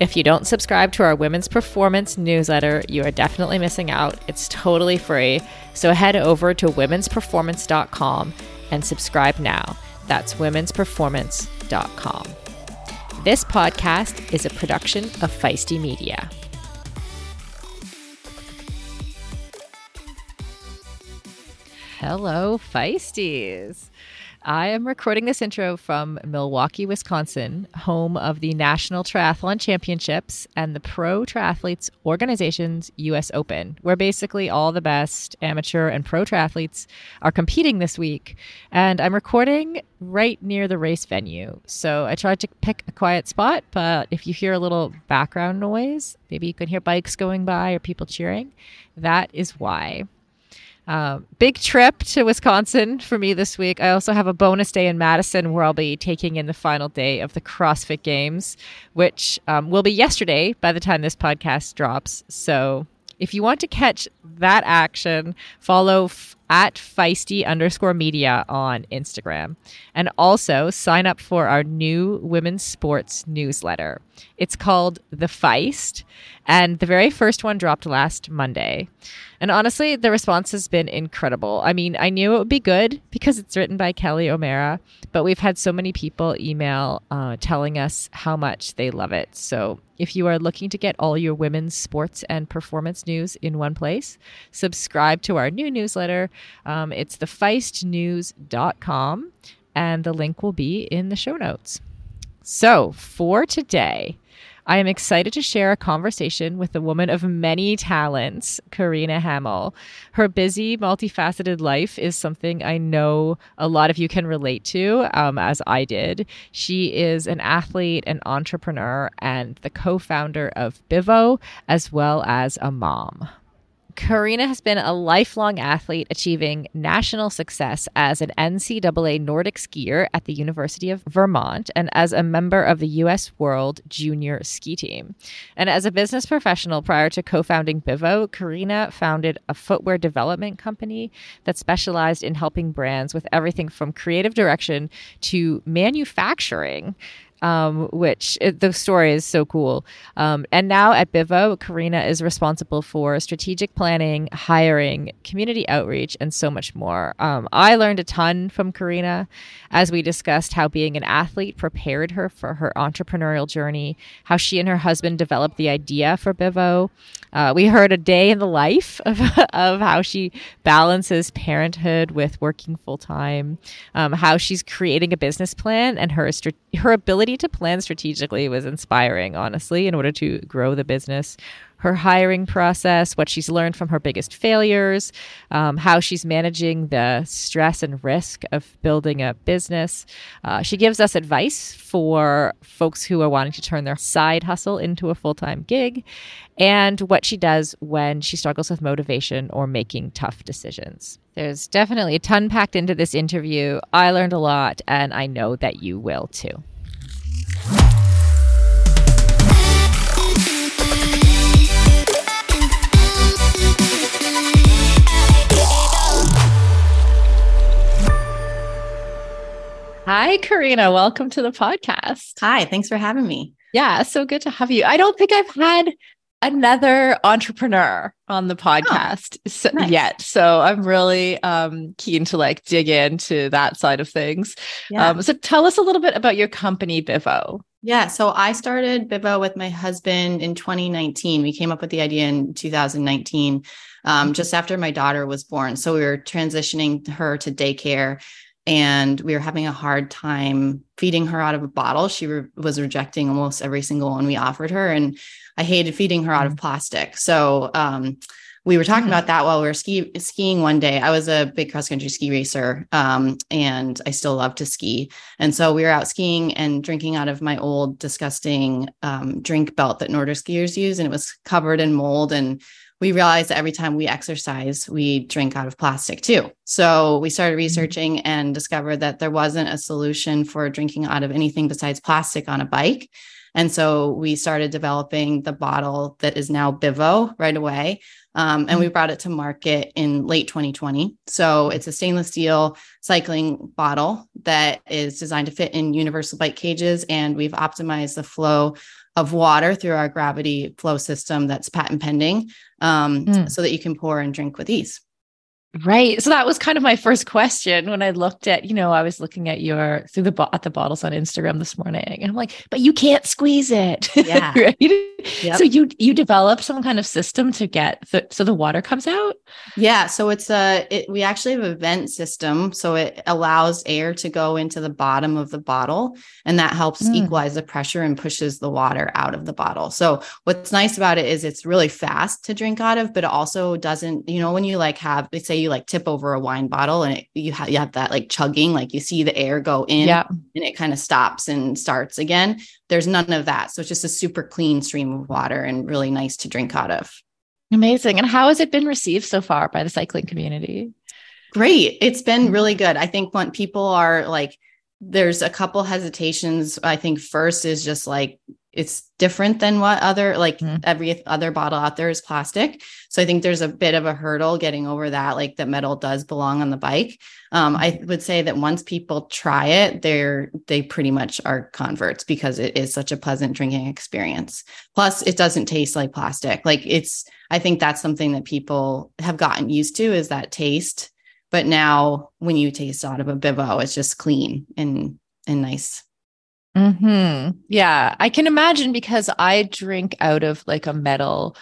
If you don't subscribe to our Women's Performance newsletter, you are definitely missing out. It's totally free. So head over to womensperformance.com and subscribe now. That's womensperformance.com. This podcast is a production of Feisty Media. Hello, Feisties. I am recording this intro from Milwaukee, Wisconsin, home of the National Triathlon Championships and the Pro Triathletes Organization's US Open, where basically all the best amateur and pro triathletes are competing this week. And I'm recording right near the race venue. So I tried to pick a quiet spot, but if you hear a little background noise, maybe you can hear bikes going by or people cheering, that is why. Uh, big trip to Wisconsin for me this week. I also have a bonus day in Madison where I'll be taking in the final day of the CrossFit Games, which um, will be yesterday by the time this podcast drops. So if you want to catch that action, follow f- at feisty underscore media on Instagram. And also sign up for our new women's sports newsletter. It's called The Feist, and the very first one dropped last Monday. And honestly, the response has been incredible. I mean, I knew it would be good because it's written by Kelly O'Mara, but we've had so many people email uh, telling us how much they love it. So if you are looking to get all your women's sports and performance news in one place, subscribe to our new newsletter. Um, it's thefeistnews.com, and the link will be in the show notes. So for today, I am excited to share a conversation with a woman of many talents, Carina Hamel. Her busy, multifaceted life is something I know a lot of you can relate to, um, as I did. She is an athlete, an entrepreneur, and the co founder of Bivo, as well as a mom. Carina has been a lifelong athlete, achieving national success as an NCAA Nordic skier at the University of Vermont and as a member of the U.S. World Junior Ski Team. And as a business professional prior to co founding Bivo, Carina founded a footwear development company that specialized in helping brands with everything from creative direction to manufacturing um, which it, the story is so cool. Um, and now at Bivo, Carina is responsible for strategic planning, hiring, community outreach, and so much more. Um, I learned a ton from Carina as we discussed how being an athlete prepared her for her entrepreneurial journey, how she and her husband developed the idea for Bivo. Uh, we heard a day in the life of, of how she balances parenthood with working full time, um, how she's creating a business plan, and her her ability to plan strategically was inspiring. Honestly, in order to grow the business, her hiring process, what she's learned from her biggest failures, um, how she's managing the stress and risk of building a business. Uh, she gives us advice for folks who are wanting to turn their side hustle into a full time gig, and what she does when she struggles with motivation or making tough decisions. There's definitely a ton packed into this interview. I learned a lot, and I know that you will too. Hi, Carina. Welcome to the podcast. Hi, thanks for having me. Yeah, so good to have you. I don't think I've had another entrepreneur on the oh, podcast oh, so, nice. yet. So I'm really um, keen to like dig into that side of things. Yeah. Um, so tell us a little bit about your company, Bivo. Yeah, so I started Bivo with my husband in 2019. We came up with the idea in 2019, um, just after my daughter was born. So we were transitioning her to daycare and we were having a hard time feeding her out of a bottle. She re- was rejecting almost every single one we offered her, and I hated feeding her out of mm. plastic. So um, we were talking mm. about that while we were ski- skiing one day. I was a big cross country ski racer, um, and I still love to ski. And so we were out skiing and drinking out of my old disgusting um, drink belt that Nordic skiers use, and it was covered in mold and we realized that every time we exercise, we drink out of plastic too. So we started mm-hmm. researching and discovered that there wasn't a solution for drinking out of anything besides plastic on a bike. And so we started developing the bottle that is now Bivo right away. Um, and we mm-hmm. brought it to market in late 2020. So it's a stainless steel cycling bottle that is designed to fit in universal bike cages. And we've optimized the flow of water through our gravity flow system that's patent pending um, mm. so that you can pour and drink with ease. Right. So that was kind of my first question when I looked at, you know, I was looking at your through the at the bottles on Instagram this morning and I'm like, but you can't squeeze it. Yeah. right. Yep. So you you develop some kind of system to get the, so the water comes out? Yeah, so it's a it, we actually have a vent system so it allows air to go into the bottom of the bottle and that helps mm. equalize the pressure and pushes the water out of the bottle. So what's nice about it is it's really fast to drink out of but it also doesn't, you know, when you like have say you like tip over a wine bottle and it, you have you have that like chugging like you see the air go in yeah. and it kind of stops and starts again. There's none of that. So it's just a super clean stream of water and really nice to drink out of. Amazing. And how has it been received so far by the cycling community? Great. It's been mm-hmm. really good. I think when people are like, there's a couple hesitations. I think first is just like it's different than what other like mm. every other bottle out there is plastic. So i think there's a bit of a hurdle getting over that like that metal does belong on the bike. Um, i would say that once people try it they're they pretty much are converts because it is such a pleasant drinking experience. Plus it doesn't taste like plastic. Like it's i think that's something that people have gotten used to is that taste. But now when you taste out of a bivo it's just clean and and nice Hmm. Yeah, I can imagine because I drink out of like a metal,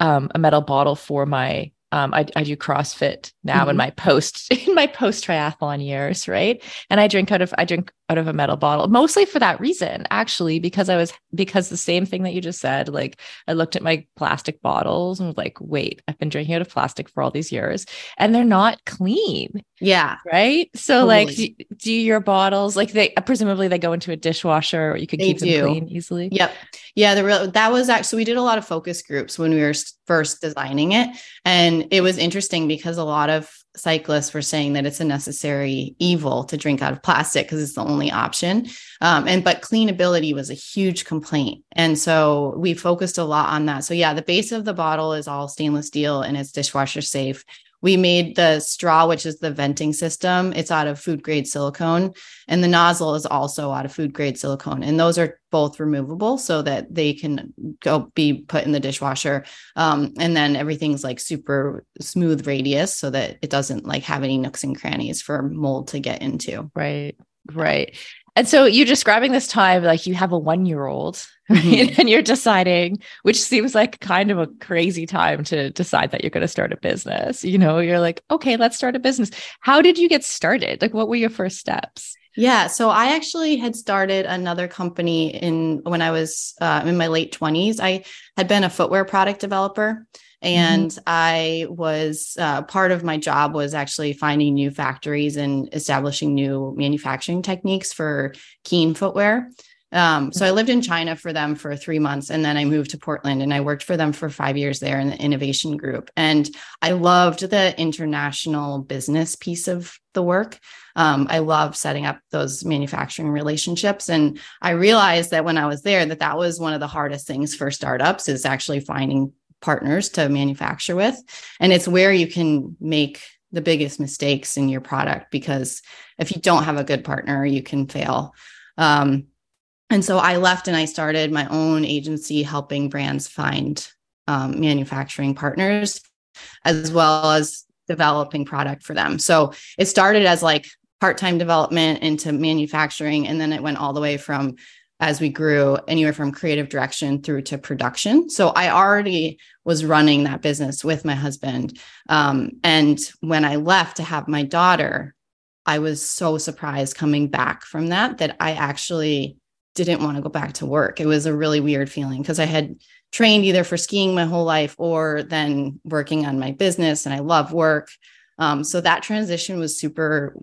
um, a metal bottle for my um, I, I do CrossFit now mm-hmm. in my post in my post triathlon years, right? And I drink out of I drink out of a metal bottle mostly for that reason, actually, because I was because the same thing that you just said. Like I looked at my plastic bottles and was like, wait, I've been drinking out of plastic for all these years, and they're not clean. Yeah. Right. So totally. like, do, do, your bottles like they presumably they go into a dishwasher, or you could keep do. them clean easily. Yep. Yeah. The real that was actually we did a lot of focus groups when we were first designing it, and it was interesting because a lot of cyclists were saying that it's a necessary evil to drink out of plastic because it's the only option. Um, and but cleanability was a huge complaint, and so we focused a lot on that. So yeah, the base of the bottle is all stainless steel and it's dishwasher safe we made the straw, which is the venting system. It's out of food grade silicone. And the nozzle is also out of food grade silicone. And those are both removable so that they can go be put in the dishwasher. Um, and then everything's like super smooth radius so that it doesn't like have any nooks and crannies for mold to get into. Right. Right. And so you're describing this time like you have a one year old right? mm-hmm. and you're deciding, which seems like kind of a crazy time to decide that you're going to start a business. You know, you're like, okay, let's start a business. How did you get started? Like, what were your first steps? Yeah, so I actually had started another company in when I was uh, in my late 20s. I had been a footwear product developer Mm-hmm. and mm-hmm. i was uh, part of my job was actually finding new factories and establishing new manufacturing techniques for Keen footwear um, so I lived in China for them for three months, and then I moved to Portland, and I worked for them for five years there in the innovation group. And I loved the international business piece of the work. Um, I love setting up those manufacturing relationships, and I realized that when I was there, that that was one of the hardest things for startups is actually finding partners to manufacture with. And it's where you can make the biggest mistakes in your product because if you don't have a good partner, you can fail. Um, and so I left and I started my own agency helping brands find um, manufacturing partners as well as developing product for them. So it started as like part time development into manufacturing, and then it went all the way from as we grew anywhere from creative direction through to production. So I already was running that business with my husband. Um, and when I left to have my daughter, I was so surprised coming back from that that I actually didn't want to go back to work. It was a really weird feeling because I had trained either for skiing my whole life or then working on my business and I love work. Um, so that transition was super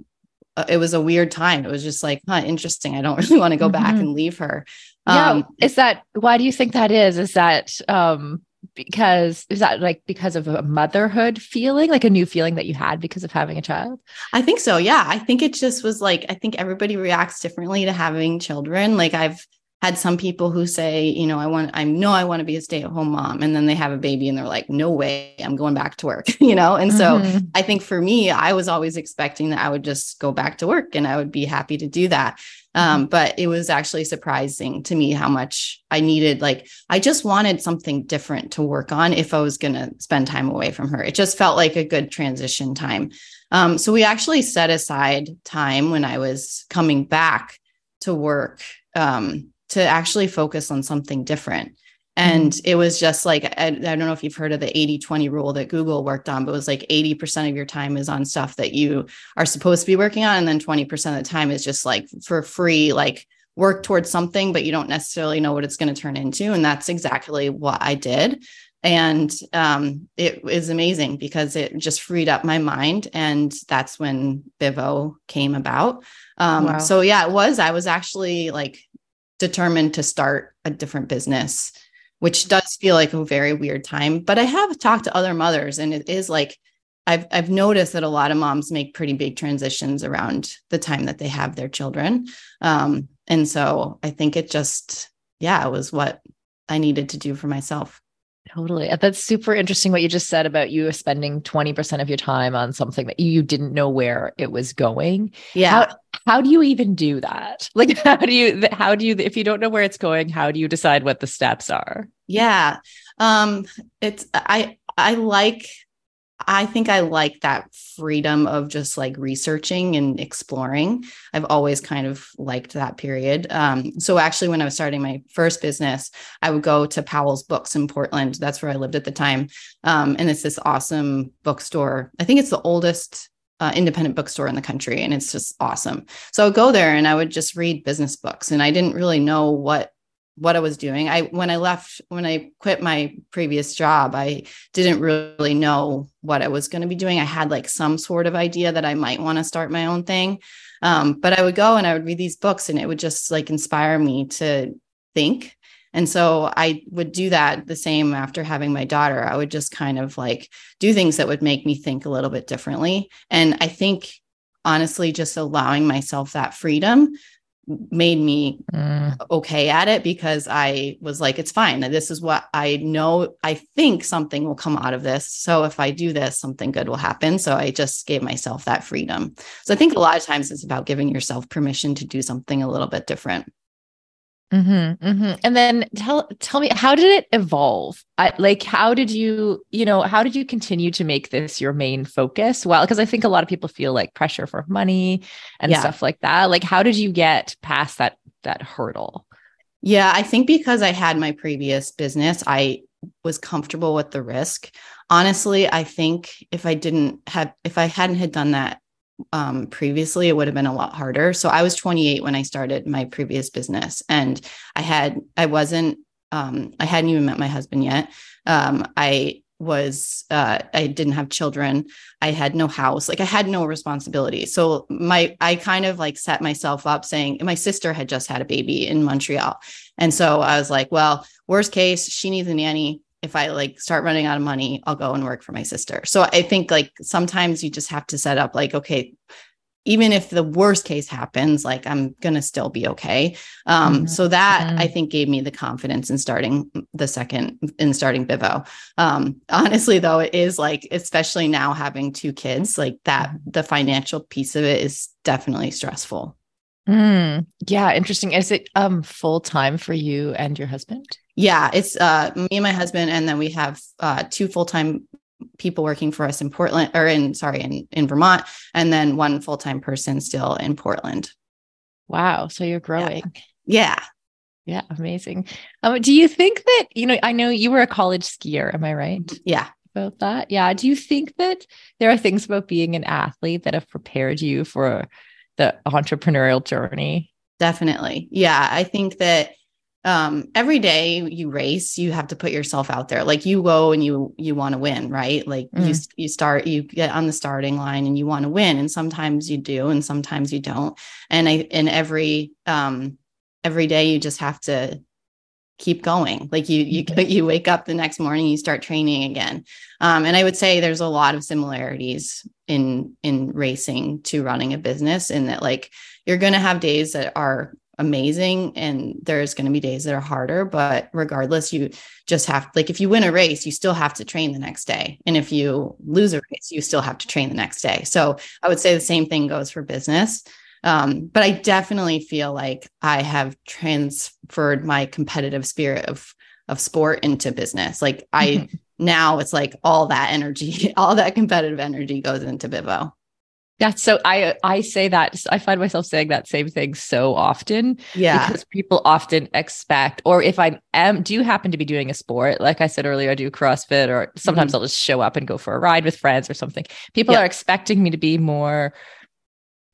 uh, it was a weird time. It was just like, huh, interesting. I don't really want to go mm-hmm. back and leave her. Yeah. Um, is that why do you think that is? Is that um because is that like because of a motherhood feeling, like a new feeling that you had because of having a child? I think so. Yeah. I think it just was like, I think everybody reacts differently to having children. Like I've had some people who say, you know, I want, I know I want to be a stay at home mom. And then they have a baby and they're like, no way, I'm going back to work, you know? And so mm-hmm. I think for me, I was always expecting that I would just go back to work and I would be happy to do that. Um, mm-hmm. but it was actually surprising to me how much I needed. Like, I just wanted something different to work on if I was going to spend time away from her. It just felt like a good transition time. Um, so we actually set aside time when I was coming back to work um, to actually focus on something different. And mm-hmm. it was just like, I, I, don't know if you've heard of the 80 20 rule that Google worked on, but it was like 80% of your time is on stuff that you are supposed to be working on. And then 20% of the time is just like for free, like work towards something, but you don't necessarily know what it's going to turn into. And that's exactly what I did. And um, it is amazing because it just freed up my mind. And that's when Bivo came about. Um, wow. So, yeah, it was. I was actually like determined to start a different business, which does feel like a very weird time. But I have talked to other mothers, and it is like I've I've noticed that a lot of moms make pretty big transitions around the time that they have their children. Um, and so I think it just, yeah, it was what I needed to do for myself. Totally. Uh, that's super interesting what you just said about you spending 20% of your time on something that you didn't know where it was going. Yeah. How, how do you even do that? Like how do you how do you if you don't know where it's going, how do you decide what the steps are? Yeah. Um it's I I like I think I like that freedom of just like researching and exploring. I've always kind of liked that period. Um, so actually, when I was starting my first business, I would go to Powell's Books in Portland. That's where I lived at the time, um, and it's this awesome bookstore. I think it's the oldest uh, independent bookstore in the country, and it's just awesome. So I would go there and I would just read business books, and I didn't really know what what I was doing. I when I left when I quit my previous job, I didn't really know what I was going to be doing. I had like some sort of idea that I might want to start my own thing. Um, but I would go and I would read these books and it would just like inspire me to think. And so I would do that the same after having my daughter. I would just kind of like do things that would make me think a little bit differently. And I think honestly, just allowing myself that freedom made me mm. okay at it because I was like, it's fine. This is what I know. I think something will come out of this. So if I do this, something good will happen. So I just gave myself that freedom. So I think a lot of times it's about giving yourself permission to do something a little bit different. Mm-hmm, mm-hmm. And then tell tell me how did it evolve? I, like how did you you know how did you continue to make this your main focus? Well, because I think a lot of people feel like pressure for money and yeah. stuff like that. Like how did you get past that that hurdle? Yeah, I think because I had my previous business, I was comfortable with the risk. Honestly, I think if I didn't have if I hadn't had done that um, previously, it would have been a lot harder. So I was 28 when I started my previous business, and I had I wasn't um, I hadn't even met my husband yet. Um, I was uh, I didn't have children. I had no house. Like I had no responsibility. So my I kind of like set myself up saying my sister had just had a baby in Montreal, and so I was like, well, worst case, she needs a nanny if I like start running out of money, I'll go and work for my sister. So I think like sometimes you just have to set up like, okay, even if the worst case happens, like I'm gonna still be okay. Um, mm-hmm. So that mm-hmm. I think gave me the confidence in starting the second in starting Bivo. Um, honestly, though, it is like, especially now having two kids, like that, mm-hmm. the financial piece of it is definitely stressful. Mm, yeah, interesting. Is it um full time for you and your husband? Yeah, it's uh me and my husband, and then we have uh two full time people working for us in Portland or in sorry in in Vermont, and then one full time person still in Portland. Wow, so you're growing. Yeah. yeah. Yeah, amazing. Um, do you think that you know? I know you were a college skier. Am I right? Yeah. about that. Yeah. Do you think that there are things about being an athlete that have prepared you for the entrepreneurial journey? Definitely. Yeah. I think that um every day you race you have to put yourself out there like you go and you you want to win right like mm. you you start you get on the starting line and you want to win and sometimes you do and sometimes you don't and i in every um every day you just have to keep going. Like you you you wake up the next morning you start training again. Um, and i would say there's a lot of similarities in in racing to running a business in that like you're going to have days that are amazing and there's going to be days that are harder but regardless you just have like if you win a race you still have to train the next day. And if you lose a race you still have to train the next day. So i would say the same thing goes for business um, but i definitely feel like i have transferred my competitive spirit of of sport into business like i mm-hmm. now it's like all that energy all that competitive energy goes into Bivo that's so I I say that I find myself saying that same thing so often. Yeah. Because people often expect, or if I am do happen to be doing a sport, like I said earlier, I do CrossFit, or sometimes mm-hmm. I'll just show up and go for a ride with friends or something. People are expecting me to be more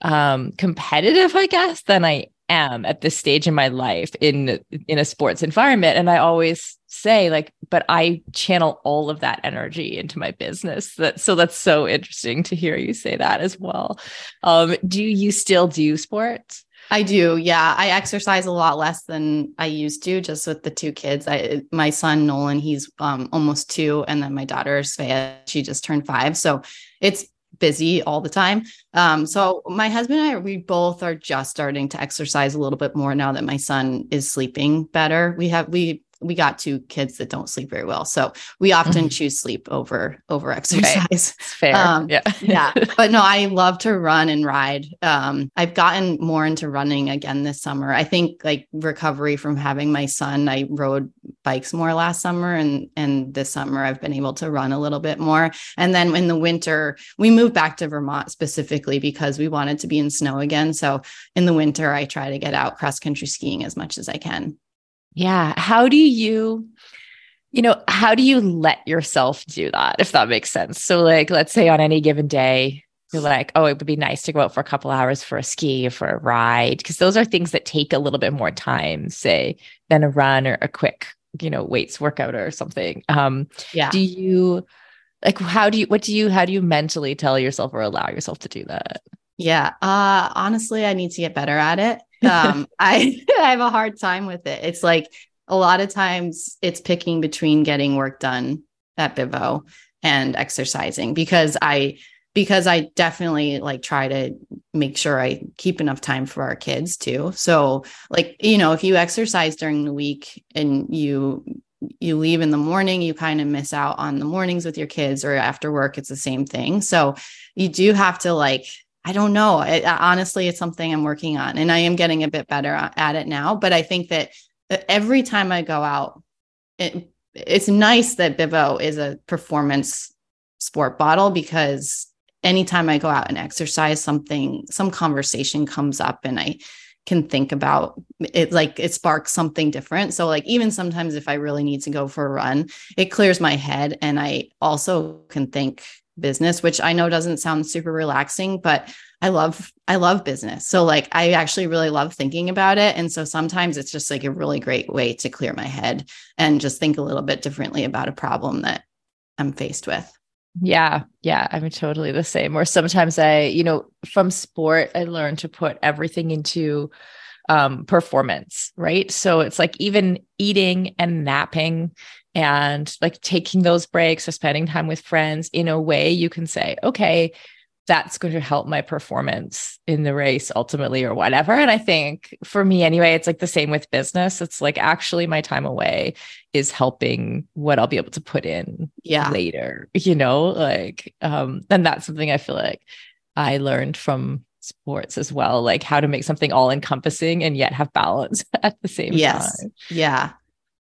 um competitive, I guess, than I am at this stage in my life in in a sports environment and i always say like but i channel all of that energy into my business that so that's so interesting to hear you say that as well um do you still do sports I do. Yeah. I exercise a lot less than I used to just with the two kids. I my son Nolan, he's um almost 2 and then my daughter Svea, she just turned 5. So it's busy all the time. Um, so my husband and I, we both are just starting to exercise a little bit more now that my son is sleeping better. We have we we got two kids that don't sleep very well so we often mm-hmm. choose sleep over over exercise. Fair. Um, yeah. yeah. But no i love to run and ride. Um, i've gotten more into running again this summer. I think like recovery from having my son i rode bikes more last summer and and this summer i've been able to run a little bit more. And then in the winter we moved back to vermont specifically because we wanted to be in snow again. So in the winter i try to get out cross country skiing as much as i can yeah. How do you, you know, how do you let yourself do that, if that makes sense? So, like, let's say on any given day, you're like, oh, it would be nice to go out for a couple hours for a ski or for a ride, because those are things that take a little bit more time, say, than a run or a quick, you know, weights workout or something. Um, yeah. Do you, like, how do you, what do you, how do you mentally tell yourself or allow yourself to do that? Yeah. Uh, honestly, I need to get better at it um, I, I have a hard time with it. It's like a lot of times it's picking between getting work done at Bivo and exercising because I because I definitely like try to make sure I keep enough time for our kids too. So like you know if you exercise during the week and you you leave in the morning you kind of miss out on the mornings with your kids or after work it's the same thing. So you do have to like I don't know. Honestly, it's something I'm working on and I am getting a bit better at it now. But I think that uh, every time I go out, it, it's nice that Bivo is a performance sport bottle because anytime I go out and exercise, something, some conversation comes up and I can think about it like it sparks something different. So, like, even sometimes if I really need to go for a run, it clears my head. And I also can think business, which I know doesn't sound super relaxing, but I love I love business. So like I actually really love thinking about it and so sometimes it's just like a really great way to clear my head and just think a little bit differently about a problem that I'm faced with. Yeah, yeah, I'm totally the same. Or sometimes I, you know, from sport I learned to put everything into um performance, right? So it's like even eating and napping and like taking those breaks or spending time with friends in a way you can say, okay, that's going to help my performance in the race ultimately or whatever. And I think for me anyway, it's like the same with business. It's like actually my time away is helping what I'll be able to put in yeah. later, you know, like, um, and that's something I feel like I learned from sports as well, like how to make something all encompassing and yet have balance at the same yes. time. Yeah.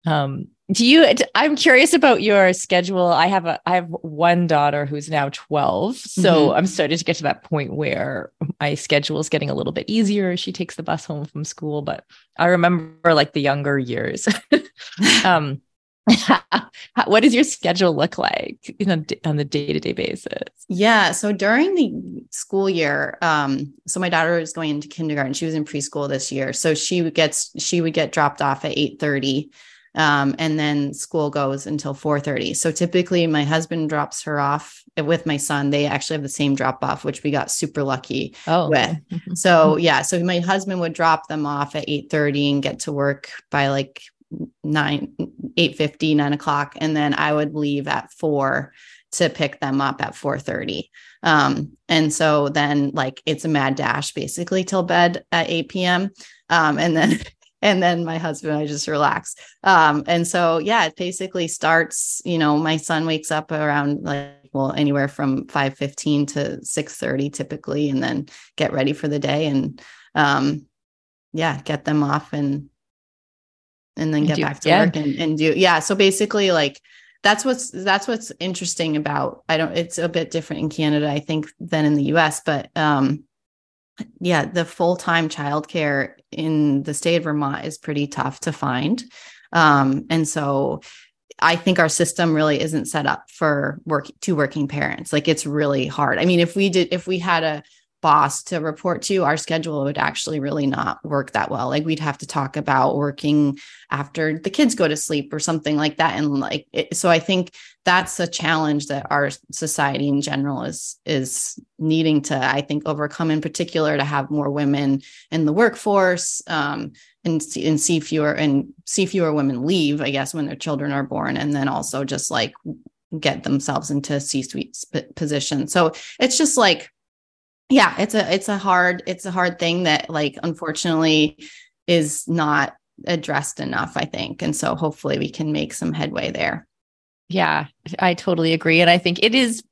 Um, do you i'm curious about your schedule. I have a i have one daughter who's now 12 so mm-hmm. i'm starting to get to that point where my schedule is getting a little bit easier. She takes the bus home from school but i remember like the younger years. Um what does your schedule look like you know, on the day-to-day basis? Yeah so during the school year um so my daughter was going into kindergarten. She was in preschool this year. So she gets she would get dropped off at 8 30 um, and then school goes until 4.30 so typically my husband drops her off with my son. They actually have the same drop off which we got super lucky oh. with. So yeah so my husband would drop them off at 8.30 and get to work by like 9 8 50 9 o'clock and then i would leave at 4 to pick them up at 4 30 um, and so then like it's a mad dash basically till bed at 8 p.m um, and then and then my husband i just relax um, and so yeah it basically starts you know my son wakes up around like well anywhere from 5 15 to 6 30 typically and then get ready for the day and um, yeah get them off and and then get do, back to yeah. work and, and do yeah so basically like that's what's that's what's interesting about i don't it's a bit different in canada i think than in the us but um yeah the full-time childcare in the state of vermont is pretty tough to find um and so I think our system really isn't set up for work two working parents. Like it's really hard. I mean, if we did, if we had a boss to report to, our schedule would actually really not work that well. Like we'd have to talk about working after the kids go to sleep or something like that. And like, it, so I think that's a challenge that our society in general is is needing to, I think, overcome. In particular, to have more women in the workforce um, and see, and see fewer and see fewer women leave. I guess when their children are born, and then also just like get themselves into C-suite sp- position. So it's just like yeah it's a it's a hard it's a hard thing that like unfortunately is not addressed enough i think and so hopefully we can make some headway there yeah i totally agree. And i think it is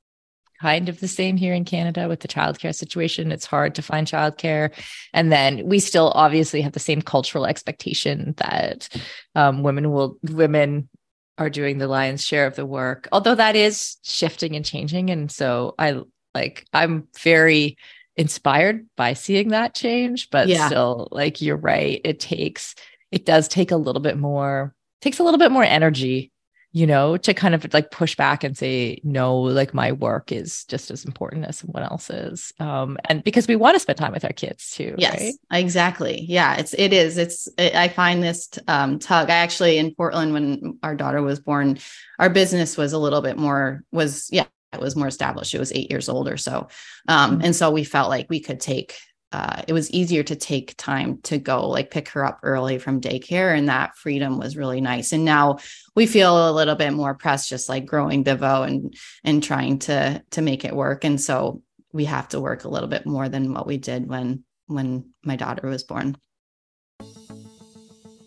kind of the same here in canada with the childcare situation. It's hard to find childcare. And then we still obviously have the same cultural expectation that um, women will women are doing the lion's share of the work although that is shifting and changing. And so i like I'm very inspired by seeing that change, but yeah. still, like you're right, it takes it does take a little bit more takes a little bit more energy you know, to kind of like push back and say, no, like my work is just as important as someone else's. Um, and because we want to spend time with our kids too. Yes, right? exactly. Yeah, it's, it is. It's, it, I find this um, tug. I actually, in Portland, when our daughter was born, our business was a little bit more, was, yeah, it was more established. It was eight years old or so. Um, mm-hmm. And so we felt like we could take, uh, it was easier to take time to go like pick her up early from daycare. And that freedom was really nice. And now we feel a little bit more pressed, just like growing Bivo and, and trying to, to make it work. And so we have to work a little bit more than what we did when, when my daughter was born.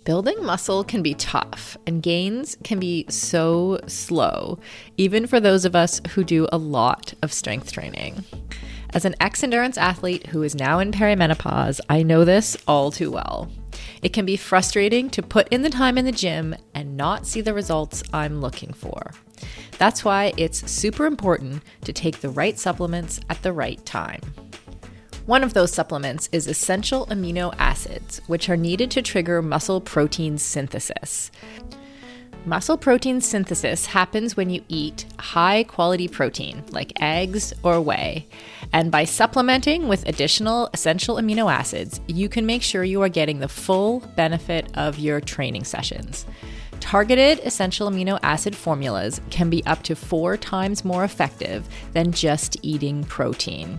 Building muscle can be tough, and gains can be so slow, even for those of us who do a lot of strength training. As an ex endurance athlete who is now in perimenopause, I know this all too well. It can be frustrating to put in the time in the gym and not see the results I'm looking for. That's why it's super important to take the right supplements at the right time. One of those supplements is essential amino acids, which are needed to trigger muscle protein synthesis. Muscle protein synthesis happens when you eat high quality protein, like eggs or whey. And by supplementing with additional essential amino acids, you can make sure you are getting the full benefit of your training sessions. Targeted essential amino acid formulas can be up to four times more effective than just eating protein.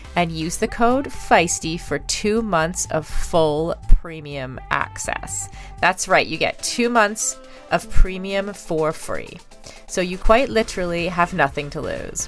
and use the code FEISTY for two months of full premium access. That's right, you get two months of premium for free. So you quite literally have nothing to lose.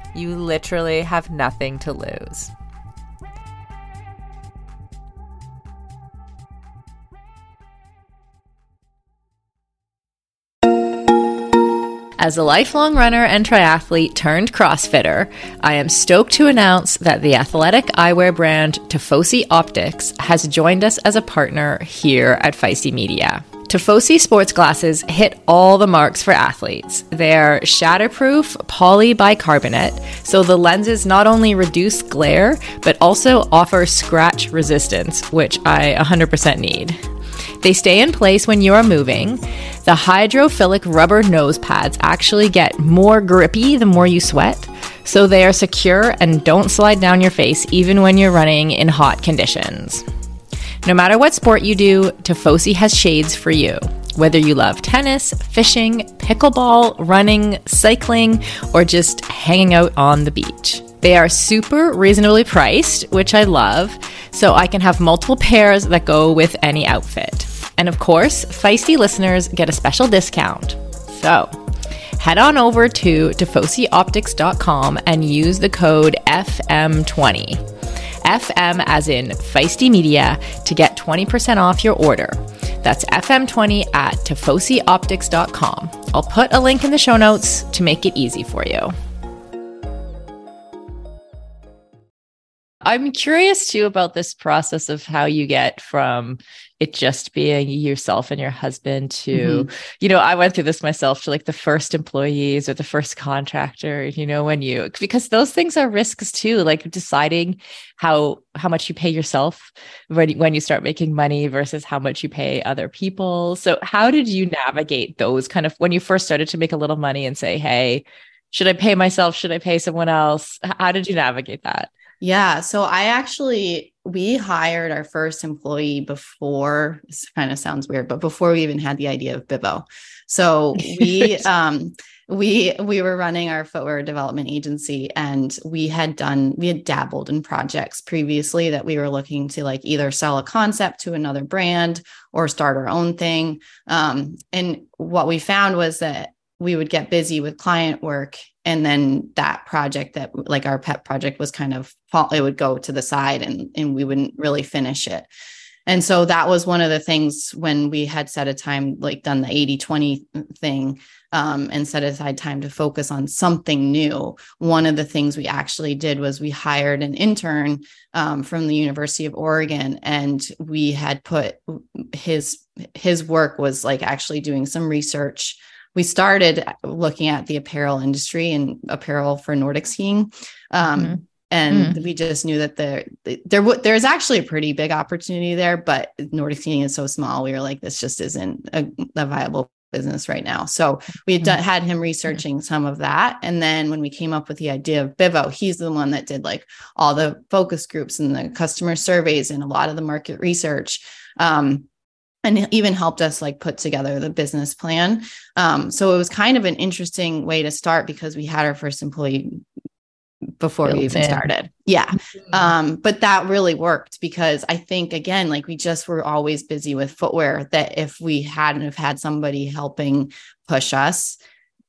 You literally have nothing to lose. As a lifelong runner and triathlete turned CrossFitter, I am stoked to announce that the athletic eyewear brand Tifosi Optics has joined us as a partner here at Feisty Media. Tifosi sports glasses hit all the marks for athletes. They're shatterproof polycarbonate, so the lenses not only reduce glare, but also offer scratch resistance, which I 100% need. They stay in place when you are moving. The hydrophilic rubber nose pads actually get more grippy the more you sweat, so they are secure and don't slide down your face even when you're running in hot conditions. No matter what sport you do, Tifosi has shades for you. Whether you love tennis, fishing, pickleball, running, cycling, or just hanging out on the beach. They are super reasonably priced, which I love, so I can have multiple pairs that go with any outfit. And of course, feisty listeners get a special discount. So, head on over to tifosioptics.com and use the code FM20. FM as in Feisty Media to get 20% off your order. That's FM20 at tifosioptics.com. I'll put a link in the show notes to make it easy for you. I'm curious too about this process of how you get from it just being yourself and your husband to, mm-hmm. you know, I went through this myself to like the first employees or the first contractor, you know, when you because those things are risks too, like deciding how how much you pay yourself when when you start making money versus how much you pay other people. So how did you navigate those kind of when you first started to make a little money and say, "Hey, should I pay myself? Should I pay someone else?" How did you navigate that? Yeah. So I actually, we hired our first employee before, this kind of sounds weird, but before we even had the idea of Bivo. So we, um, we we were running our footwear development agency and we had done we had dabbled in projects previously that we were looking to like either sell a concept to another brand or start our own thing um, and what we found was that we would get busy with client work. And then that project that like our pet project was kind of it would go to the side and and we wouldn't really finish it. And so that was one of the things when we had set a time like done the 80 20 thing um, and set aside time to focus on something new. One of the things we actually did was we hired an intern um, from the university of oregon and we had put his his work was like actually doing some research we started looking at the apparel industry and apparel for Nordic skiing. Um, mm-hmm. And mm. we just knew that there there there's actually a pretty big opportunity there, but Nordic skiing is so small. We were like, this just isn't a, a viable business right now. So we had, done, mm-hmm. had him researching some of that. And then when we came up with the idea of Bivo, he's the one that did like all the focus groups and the customer surveys and a lot of the market research. Um, and even helped us like put together the business plan. Um, so it was kind of an interesting way to start because we had our first employee before Built we even in. started. Yeah. Mm-hmm. Um, but that really worked because I think again, like we just were always busy with footwear that if we hadn't have had somebody helping push us,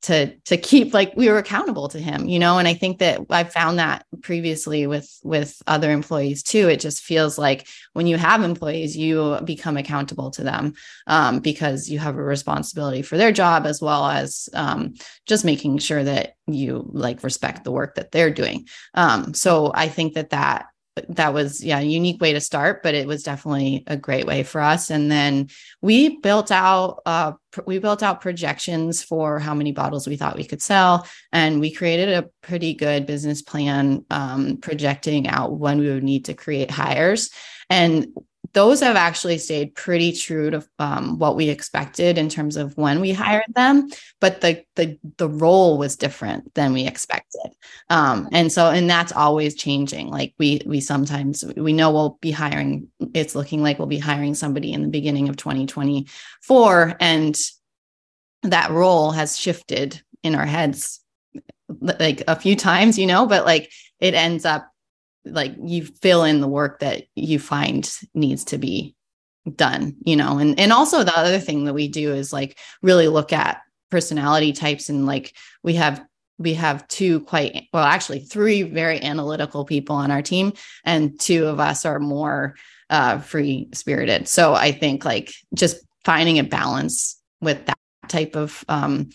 to to keep like we were accountable to him you know? And i think that i found that previously with with other employees too. It just feels like when you have employees you become accountable to them um, because you have a responsibility for their job as well as um, just making sure that you like respect the work that they're doing. Um, so i think that that that was yeah a unique way to start but it was definitely a great way for us. And then we built out uh, we built out projections for how many bottles we thought we could sell. And we created a pretty good business plan um, projecting out when we would need to create hires. And those have actually stayed pretty true to um, what we expected in terms of when we hired them but the the the role was different than we expected. Um, and so and that's always changing. Like we we sometimes we know we'll be hiring it's looking like we'll be hiring somebody in the beginning of 2024 and that role has shifted in our heads like a few times you know but like it ends up like you fill in the work that you find needs to be done you know? And and also the other thing that we do is like really look at personality types and like we have we have two quite well actually three very analytical people on our team and two of us are more uh free spirited so i think like just finding a balance with that type of um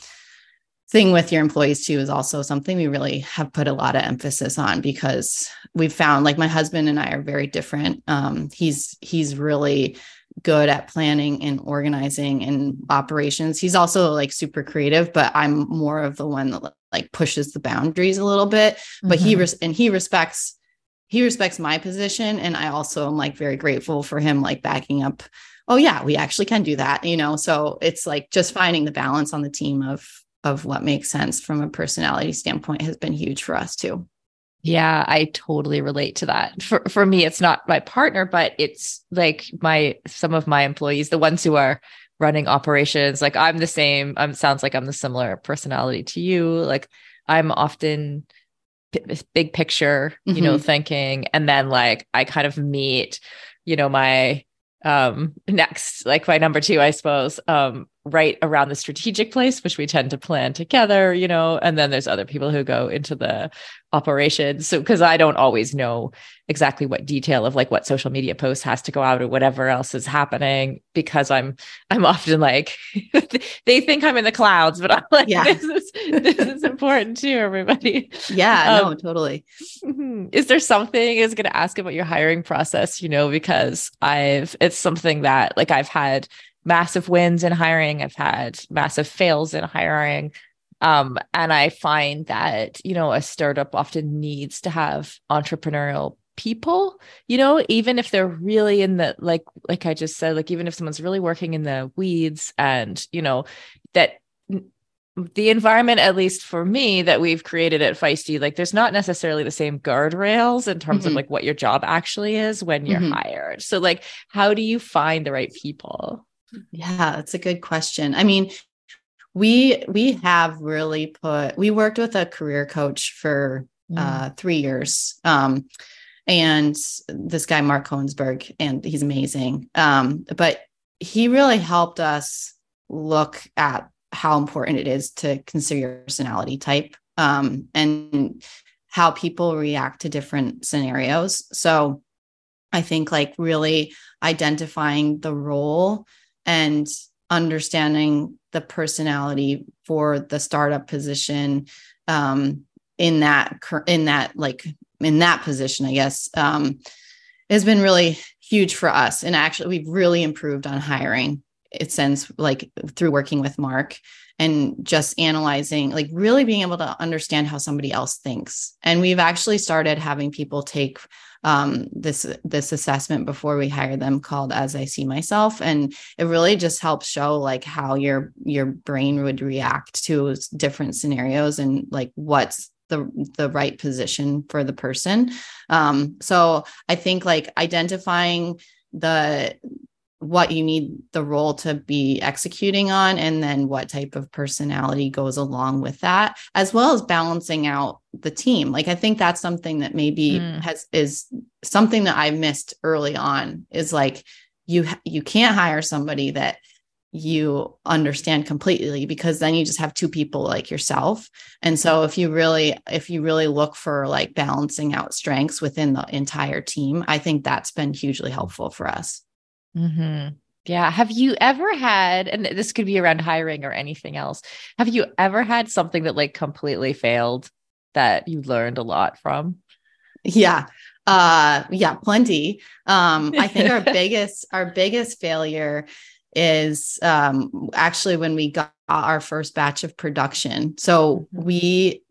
thing with your employees too is also something we really have put a lot of emphasis on because we've found like my husband and I are very different. Um, he's he's really good at planning and organizing and operations. He's also like super creative, but I'm more of the one that like pushes the boundaries a little bit. But mm-hmm. he res- and he respects he respects my position, and I also am like very grateful for him like backing up. Oh yeah, we actually can do that, you know. So it's like just finding the balance on the team of of what makes sense from a personality standpoint has been huge for us too. Yeah, I totally relate to that. For for me, it's not my partner, but it's like my some of my employees, the ones who are running operations. Like I'm the same. I'm sounds like I'm the similar personality to you. Like I'm often p- big picture, you mm-hmm. know, thinking, and then like I kind of meet, you know, my um next like my number two i suppose um right around the strategic place, which we tend to plan together, you know, and then there's other people who go into the operations. So, because I don't always know exactly what detail of like what social media post has to go out or whatever else is happening, because I'm, I'm often like, they think I'm in the clouds, but I'm like, yeah. this is, this is important too, everybody. Yeah, um, no, totally. Mm-hmm. Is there something I was going to ask about your hiring process, you know, because I've, it's something that like I've had massive wins in hiring. I've had massive fails in hiring. Um, and I find that, you know, a startup often needs to have entrepreneurial people, you know, even if they're really in the, like, like I just said, like, even if someone's really working in the weeds and, you know, that the environment, at least for me, that we've created at Feisty, like there's not necessarily the same guardrails in terms mm-hmm. of like what your job actually is when you're mm-hmm. hired. So, like, how do you find the right people? Yeah, that's a good question. I mean, we we have really put we worked with a career coach for mm. uh, three years. Um, and this guy Mark Koensberg, and he's amazing. Um, but he really helped us look at how important it is to consider your personality type um, and how people react to different scenarios. So I think like really identifying the role and understanding the personality for the startup position um, in that in that like in that position i guess um, has been really huge for us and actually we've really improved on hiring it since like through working with Mark and just analyzing, like really being able to understand how somebody else thinks. And we've actually started having people take um, this this assessment before we hire them called as i see myself. And it really just helps show like how your your brain would react to different scenarios and like what's the the right position for the person. Um so i think like identifying the what you need the role to be executing on and then what type of personality goes along with that as well as balancing out the team. Like i think that's something that maybe mm. has is something that i missed early on is like you you can't hire somebody that you understand completely because then you just have two people like yourself. And so if you really if you really look for like balancing out strengths within the entire team i think that's been hugely helpful for us Mm-hmm. Yeah. Have you ever had, and this could be around hiring or anything else, have you ever had something that like completely failed that you learned a lot from? Yeah. Uh yeah, plenty. Um I think our biggest our biggest failure is um actually when we got our first batch of production. So mm-hmm. we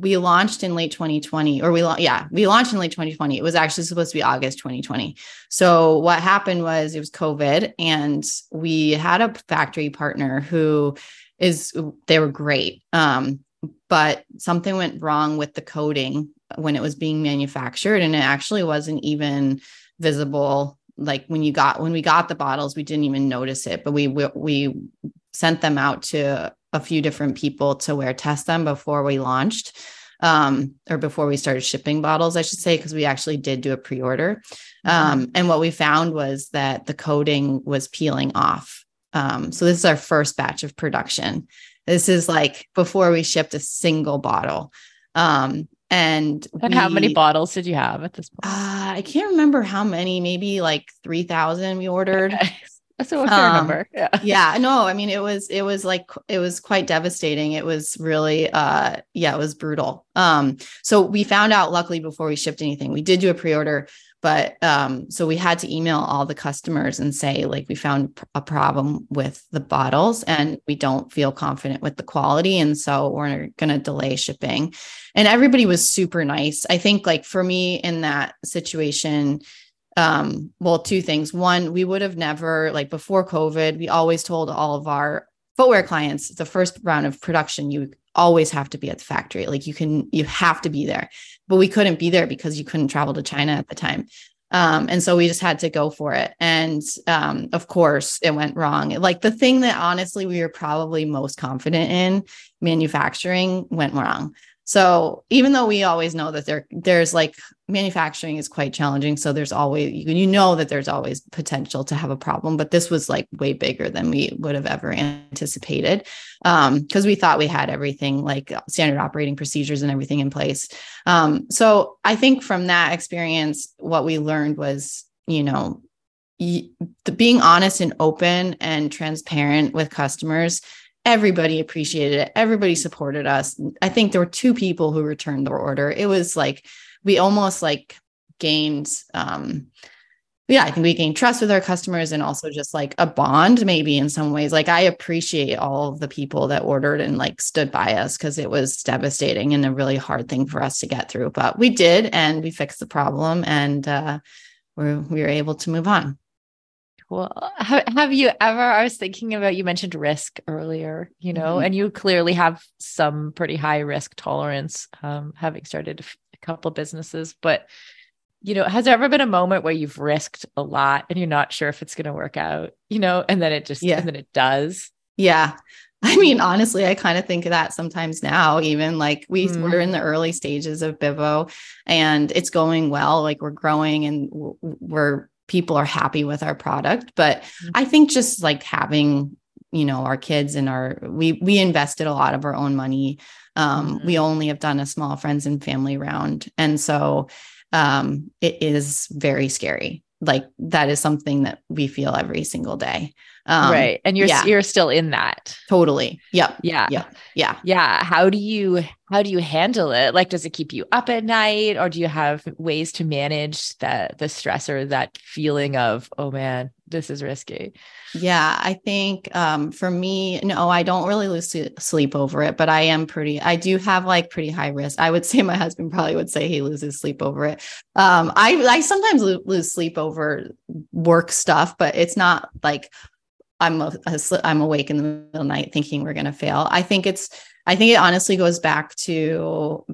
we launched in late 2020 or we yeah we launched in late 2020 it was actually supposed to be august 2020 so what happened was it was covid and we had a factory partner who is they were great um, but something went wrong with the coating when it was being manufactured and it actually wasn't even visible. Like when you got when we got the bottles we didn't even notice it but we we, we sent them out to a few different people to wear test them before we launched um, or before we started shipping bottles, I should say, because we actually did do a pre order. Mm-hmm. Um, and what we found was that the coating was peeling off. Um, so this is our first batch of production. This is like before we shipped a single bottle. Um, and and we, how many bottles did you have at this point? Uh, I can't remember how many, maybe like 3,000 we ordered. Okay. That's a fair um, number. Yeah. Yeah. No, I mean, it was, it was like, it was quite devastating. It was really, uh, yeah, it was brutal. Um, so we found out luckily before we shipped anything, we did do a pre-order, but, um, so we had to email all the customers and say, like, we found a problem with the bottles and we don't feel confident with the quality. And so we're going to delay shipping. And everybody was super nice. I think like for me in that situation, um well two things. One we would have never like before covid we always told all of our footwear clients the first round of production you always have to be at the factory. Like you can you have to be there. But we couldn't be there because you couldn't travel to china at the time. Um, and so we just had to go for it. And um, of course it went wrong. Like the thing that honestly we were probably most confident in manufacturing went wrong so even though we always know that there there's like manufacturing is quite challenging, so there's always you, you know that there's always potential to have a problem, but this was like way bigger than we would have ever anticipated um because we thought we had everything like standard operating procedures and everything in place. Um so I think from that experience what we learned was, you know, being honest and open and transparent with customers everybody appreciated it. Everybody supported us. I think there were two people who returned the order. It was like we almost like gained um yeah i think we gained trust with our customers and also just like a bond maybe in some ways. Like i appreciate all of the people that ordered and like stood by us because it was devastating and a really hard thing for us to get through. But we did and we fixed the problem and uh we're, we were able to move on well, have, have you ever? I was thinking about you mentioned risk earlier, you know, mm-hmm. and you clearly have some pretty high risk tolerance, um, having started a couple businesses. But you know, has there ever been a moment where you've risked a lot and you're not sure if it's going to work out, you know, and then it just, yeah. and then it does? Yeah. I mean, honestly, I kind of think of that sometimes now, even like we mm. we're in the early stages of Bivo and it's going well. Like we're growing and we're people are happy with our product. But mm-hmm. I think just like having, you know, our kids and our we we invested a lot of our own money. Um, mm-hmm. we only have done a small friends and family round. And so um it is very scary. Like that is something that we feel every single day. Um, right. And you're yeah. you're still in that. Totally. Yep. Yeah. Yep. Yeah. Yeah. How do you how do you handle it? Like does it keep you up at night or do you have ways to manage that the stress or that feeling of, oh man, this is risky? Yeah, I think um, for me, no, I don't really lose sleep over it, but I am pretty, I do have like pretty high risk. I would say my husband probably would say he loses sleep over it. Um, I, I sometimes lose sleep over work stuff, but it's not like I'm, a, a, I'm awake in the middle of the night thinking we're going to fail. I think it's, I think it honestly goes back to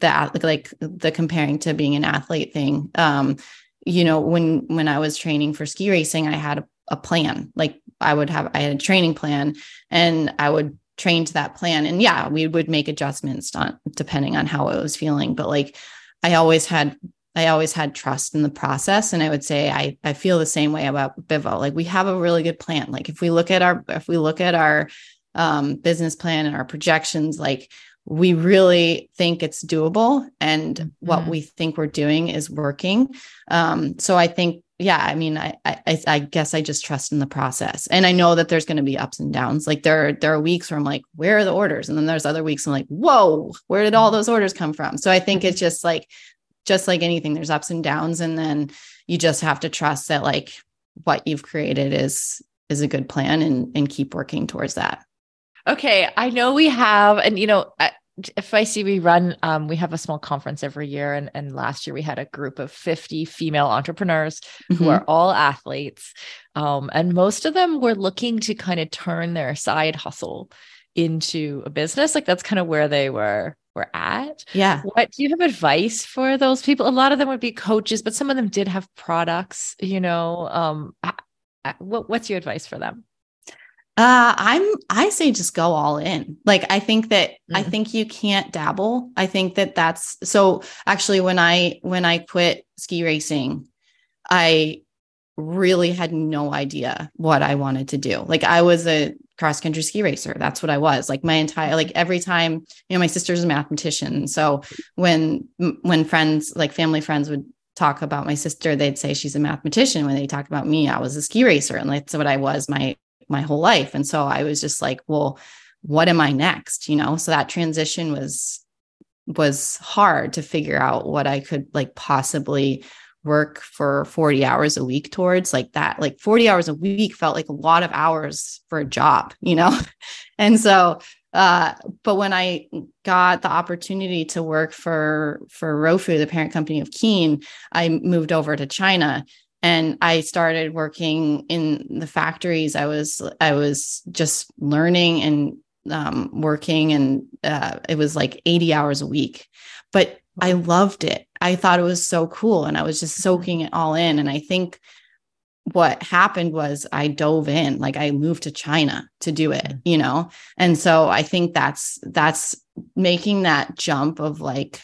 that, like the comparing to being an athlete thing. Um, you know, when, when I was training for ski racing, I had a a plan. Like I would have, I had a training plan and I would train to that plan. And yeah, we would make adjustments on, depending on how I was feeling. But like I always had, I always had trust in the process. And I would say I, I feel the same way about Bivo. Like we have a really good plan. Like if we look at our, if we look at our um, business plan and our projections, like we really think it's doable and mm-hmm. what we think we're doing is working. Um, so I think yeah, I mean, I, I, I guess I just trust in the process, and I know that there's going to be ups and downs. Like there, there are weeks where I'm like, where are the orders? And then there's other weeks I'm like, whoa, where did all those orders come from? So I think it's just like, just like anything, there's ups and downs, and then you just have to trust that like what you've created is is a good plan, and and keep working towards that. Okay, I know we have, and you know, if I- FIC we run um, we have a small conference every year and, and last year we had a group of 50 female entrepreneurs mm-hmm. who are all athletes um, and most of them were looking to kind of turn their side hustle into a business like that's kind of where they were were at yeah what do you have advice for those people a lot of them would be coaches but some of them did have products you know um, what, what's your advice for them uh, I'm I say just go all in. Like I think that mm. I think you can't dabble. I think that that's so actually when I when I quit ski racing, I really had no idea what I wanted to do. Like I was a cross country ski racer. That's what I was. Like my entire like every time, you know, my sister's a mathematician. So when when friends like family friends would talk about my sister, they'd say she's a mathematician. When they talk about me, I was a ski racer. And that's what I was my my whole life. And so I was just like, well, what am I next? You know, so that transition was was hard to figure out what I could like possibly work for 40 hours a week towards like that like 40 hours a week felt like a lot of hours for a job you know? And so uh but when i got the opportunity to work for for rofu the parent company of keen i moved over to china and i started working in the factories i was i was just learning and um, working and uh, it was like 80 hours a week but i loved it i thought it was so cool and i was just soaking it all in and i think what happened was i dove in like i moved to china to do it mm. you know and so i think that's that's making that jump of like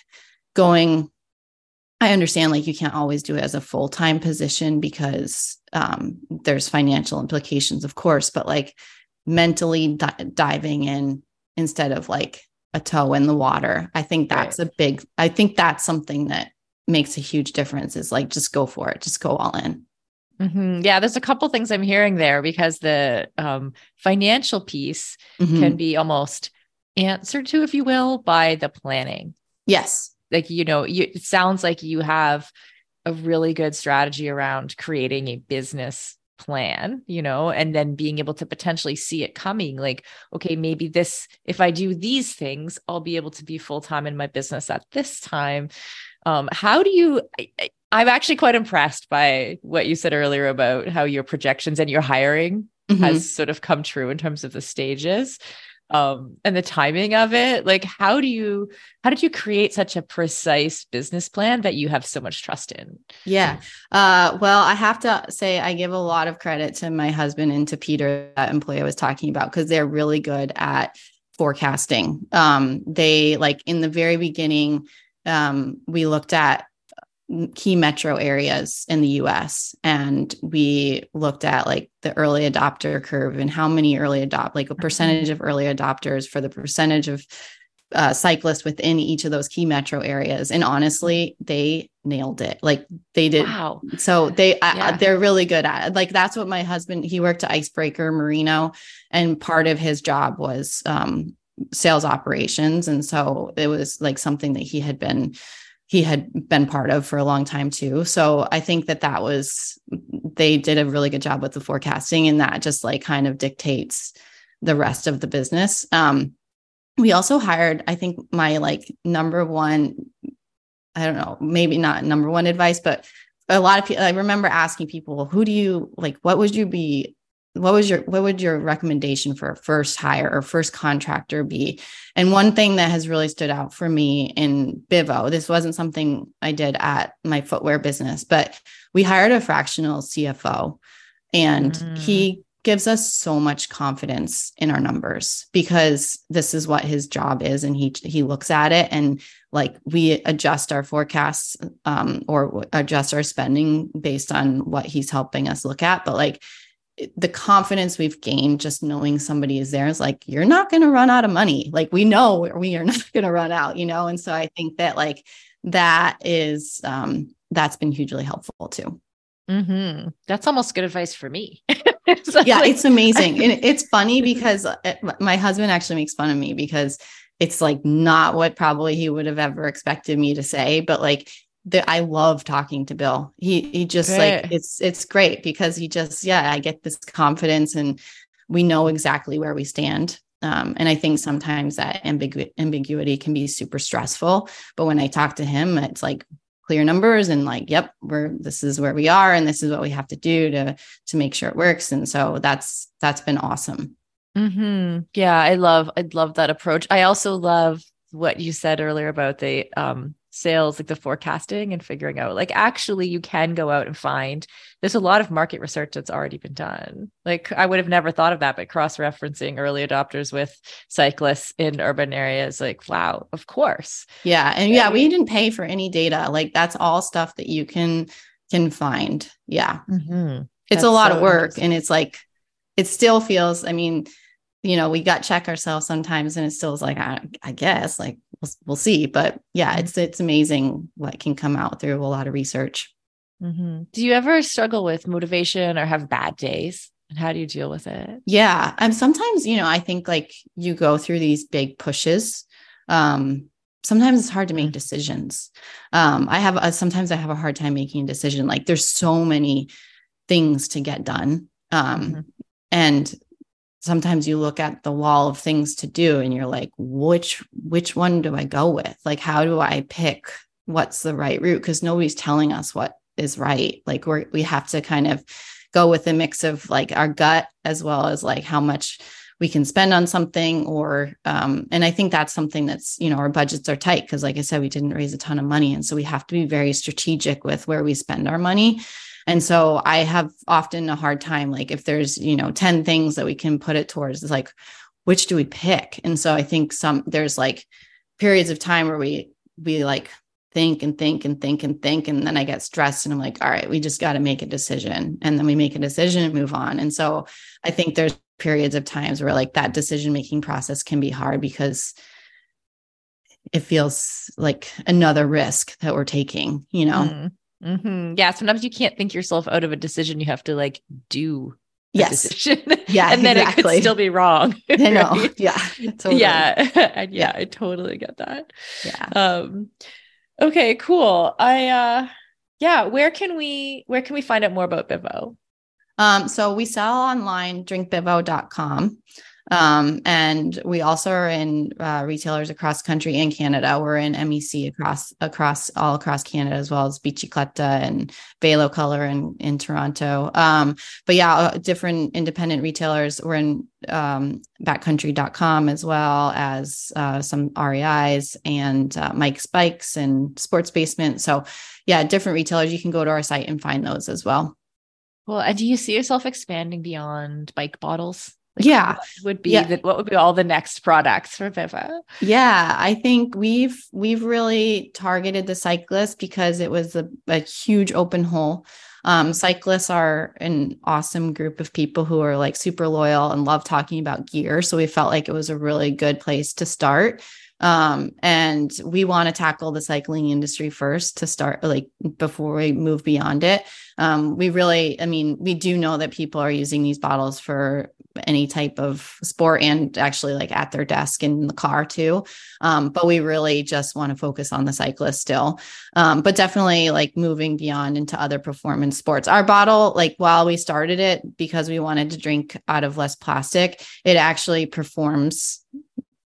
going I understand like you can't always do it as a full time position because um, there's financial implications, of course, but like mentally di- diving in instead of like a toe in the water. I think that's right. a big, I think that's something that makes a huge difference is like just go for it, just go all in. Mm-hmm. Yeah, there's a couple things I'm hearing there because the um, financial piece mm-hmm. can be almost answered to, if you will, by the planning. Yes like you know you, it sounds like you have a really good strategy around creating a business plan you know and then being able to potentially see it coming like okay maybe this if i do these things i'll be able to be full time in my business at this time um how do you I, i'm actually quite impressed by what you said earlier about how your projections and your hiring mm-hmm. has sort of come true in terms of the stages um, and the timing of it like how do you how did you create such a precise business plan that you have so much trust in? Yeah. Uh, well i have to say i give a lot of credit to my husband and to peter that employee i was talking about because they're really good at forecasting. Um, they like in the very beginning um, we looked at key metro areas in the US and we looked at like the early adopter curve and how many early adopt like a mm-hmm. percentage of early adopters for the percentage of uh, cyclists within each of those key metro areas. And honestly, they nailed it. Like they did. Wow. So they, Yeah. I, they're really good at it. Like that's what my husband, he worked at Icebreaker Merino and part of his job was, um, sales operations. And so it was like something that he had been, he had been part of for a long time too. So I think that that was, they did a really good job with the forecasting and that just like kind of dictates the rest of the business. Um, we also hired, I think my like number one, I don't know, maybe not number one advice, but a lot of people, I remember asking people, who do you like, what would you be, what was your, what would your recommendation for a first hire or first contractor be? And one thing that has really stood out for me in Bivo, this wasn't something I did at my footwear business, but we hired a fractional CFO and Mm. he gives us so much confidence in our numbers because this is what his job is and he he looks at it and like we adjust our forecasts um, or adjust our spending based on what he's helping us look at but like the confidence we've gained just knowing somebody is there is like you're not going to run out of money like we know we are not going to run out you know and so i think that like that is um that's been hugely helpful too mm-hmm. That's almost good advice for me. yeah, it's amazing. and it's funny because uh, my husband actually makes fun of me because it's like not what probably he would have ever expected me to say, but like the, I love talking to Bill. He he just like it's it's great because he just yeah, I get this confidence and we know exactly where we stand. Um, and I think sometimes that ambigu- ambiguity can be super stressful. But when I talk to him, it's like clear numbers and like, yep, we're this is where we are and this is what we have to do to to make sure it works. And so that's that's been awesome. hmm Yeah, I love I love that approach. I also love what you said earlier about the um sales, like the forecasting and figuring out like actually you can go out and find there's a lot of market research that's already been done. Like I would have never thought of that, but cross-referencing early adopters with cyclists in urban areas, like wow, of course. Yeah. And yeah, we didn't pay for any data. Like that's all stuff that you can can find. Yeah. Mm-hmm. It's That's a lot so of work and it's like it still feels, I mean, you know, we got check ourselves sometimes and it still is like, I, I guess like we'll, we'll see. But yeah, it's it's amazing what can come out through a lot of research. hmm Do you ever struggle with motivation or have bad days? And how do you deal with it? Yeah. And sometimes, you know, I think like you go through these big pushes. Um, sometimes it's hard to make Mm. decisions. Um, I have a, sometimes I have a hard time making a decision. Like there's so many things to get done. Um, Mhm. and sometimes you look at the wall of things to do and you're like, which which one do I go with? Like, how do I pick what's the right route? Because nobody's telling us what is right. Like we're we have to kind of go with a mix of like our gut as well as like how much we can spend on something or um and i think that's something that's you know our budgets are tight because like i said we didn't raise a ton of money and so we have to be very strategic with where we spend our money and so i have often a hard time like if there's you know 10 things that we can put it towards it's like which do we pick? And so i think some there's like periods of time where we we like think and think and think and think and then i get stressed and i'm like all right we just got to make a decision. And then we make a decision and move on. And so i think there's periods of times where like that decision making process can be hard because it feels like another risk that we're taking you know mm-hmm. Mhm. Yeah. Sometimes you can't think yourself out of a decision. You have to like do a yes decision. Yeah, and then it could still be wrong. i know yeah totally. Yeah. and yeah, I totally get that. yeah Um okay, cool. I uh yeah, where can we where can we find out more about Bivo? Um, so we sell online drinkbivo.com. Um, and we also are in uh, retailers across country and Canada. We're in MEC across across all across Canada as well as Bicicleta and Velo Color in, in Toronto. Um, but yeah, uh, different independent retailers. We're in um, backcountry.com as well as uh, some REIs and uh, Mike's Bikes and Sports Basement. So yeah, different retailers. You can go to our site and find those as well. Well, and do you see yourself expanding beyond bike bottles? Yeah. what would be Yeah. the, what would be all the next products for Bivo? Yeah, I think we've we've really targeted the cyclist because it was a, a huge open hole. Um, cyclists are an awesome group of people who are like super loyal and love talking about gear. So we felt like it was a really good place to start. Um, and we want to tackle the cycling industry first to start, like before we move beyond it. Um, we really, I mean, we do know that people are using these bottles for any type of sport and actually like at their desk in the car too. Um, but we really just want to focus on the cyclist still. Um, but definitely like moving beyond into other performance sports. Our bottle, like while we started it because we wanted to drink out of less plastic, it actually performs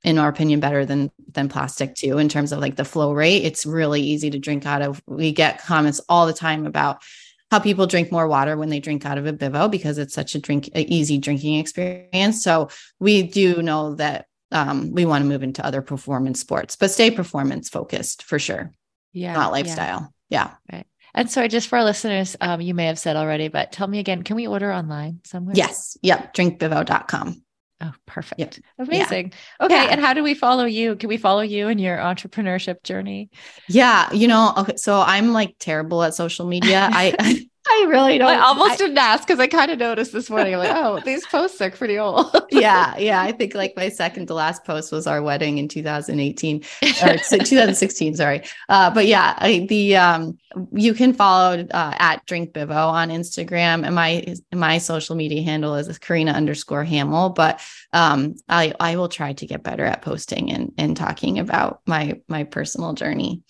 in our opinion better than than plastic too in terms of like the flow rate it's really easy to drink out of we get comments all the time about how people drink more water when they drink out of a bivo because it's such a drink a easy drinking experience so we do know that um, we want to move into other performance sports but stay performance focused for sure yeah not lifestyle yeah, yeah. right and sorry, just for our listeners, um, you may have said already, but tell me again, can we order online somewhere? Yes. Yep. Drinkbivo.com. Oh, perfect. Yep. Amazing. Yeah. Okay. Yeah. And how do we follow you? Can we follow you in your entrepreneurship journey? Yeah. You know, okay. So I'm like terrible at social media. I, I really don't. I almost I, didn't ask because I kind of noticed this morning. I'm like, oh, these posts are pretty old. yeah, yeah. I think like my second to last post was our wedding in 2018 or 2016. Sorry, uh, but yeah, I, the um, you can follow uh, at Drink Bivo on Instagram, and my my social media handle is Carina underscore Hamel. But um, I I will try to get better at posting and and talking about my my personal journey.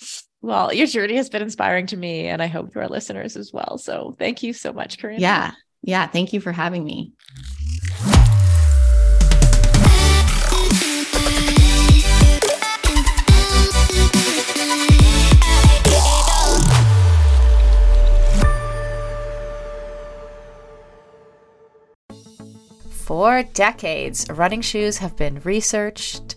Well, your journey has been inspiring to me, and I hope to our listeners as well. So thank you so much, Carina. Yeah. Yeah. Thank you for having me. For decades, running shoes have been researched,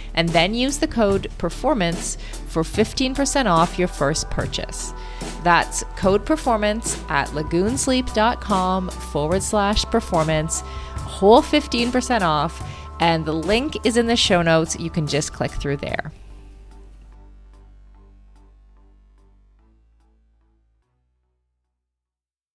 And then use the code PERFORMANCE for 15% off your first purchase. That's code performance at lagoonsleep.com forward slash performance, whole 15% off. And the link is in the show notes. You can just click through there.